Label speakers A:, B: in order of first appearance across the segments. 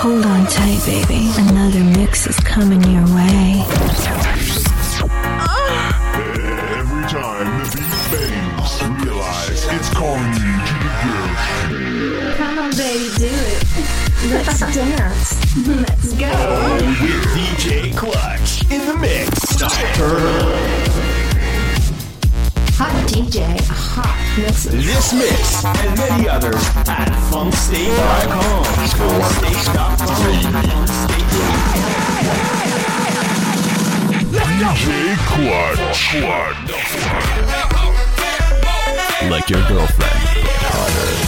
A: Hold on tight, baby. Another mix is coming your way.
B: Every time the beat bangs, realize it's calling you to the groove.
A: Come on, baby, do it. Let's dance. Let's go.
C: With DJ Klutch in the mix. Stop
A: hot DJ, a hot mix.
C: This mix and many others at funkstate.com. Funkstate.com.
B: DJ Quad. Quad.
C: Like your girlfriend. Hotter.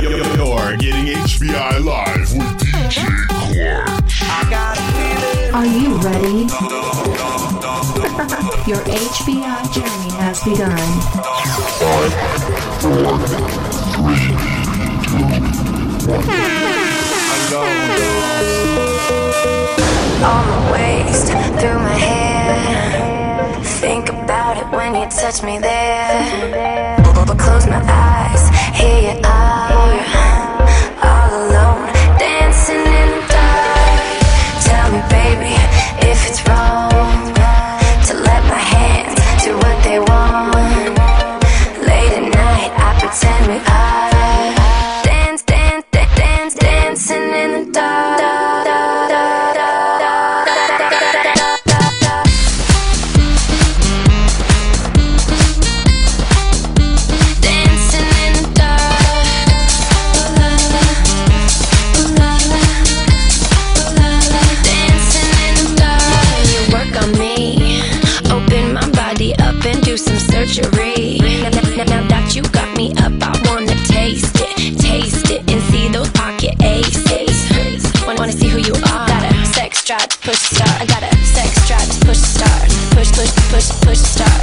B: you're getting HBI live with DJ
A: Are you ready? Your HBI journey has begun.
D: Five, four, three, two, one. All through my head when you touch me there. Close my eyes, here you are. stop.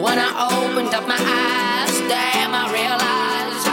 D: When I
E: opened up my eyes, damn, I realized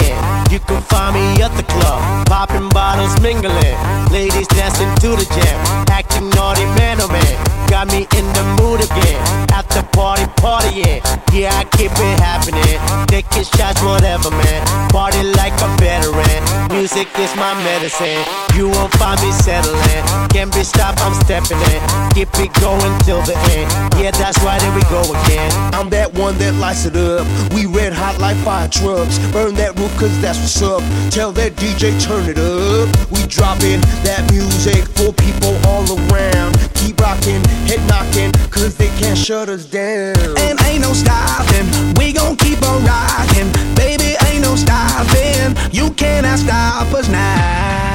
E: Yeah.
D: You can
F: find me at the
G: club, popping bottles, mingling. Ladies dancing to the jam, acting naughty, man oh man. Got me in the mood again, at the party, partying. Yeah, I keep it happening, taking shots, whatever, man. Party like a veteran, music is my medicine. You won't find me settling, can't be stopped, I'm stepping in. Keep it going till the end. Yeah, that's why there we go again.
H: I'm that one that lights it up. We red hot like fire trucks. Burn that roof, cause that's that's what's up. Tell that DJ, turn it up. We dropping that music for people all around. Keep rocking, head knocking, cause they can't shut us down. And ain't no stopping, we gon' keep on rocking. Baby, ain't no stopping, you cannot stop us now.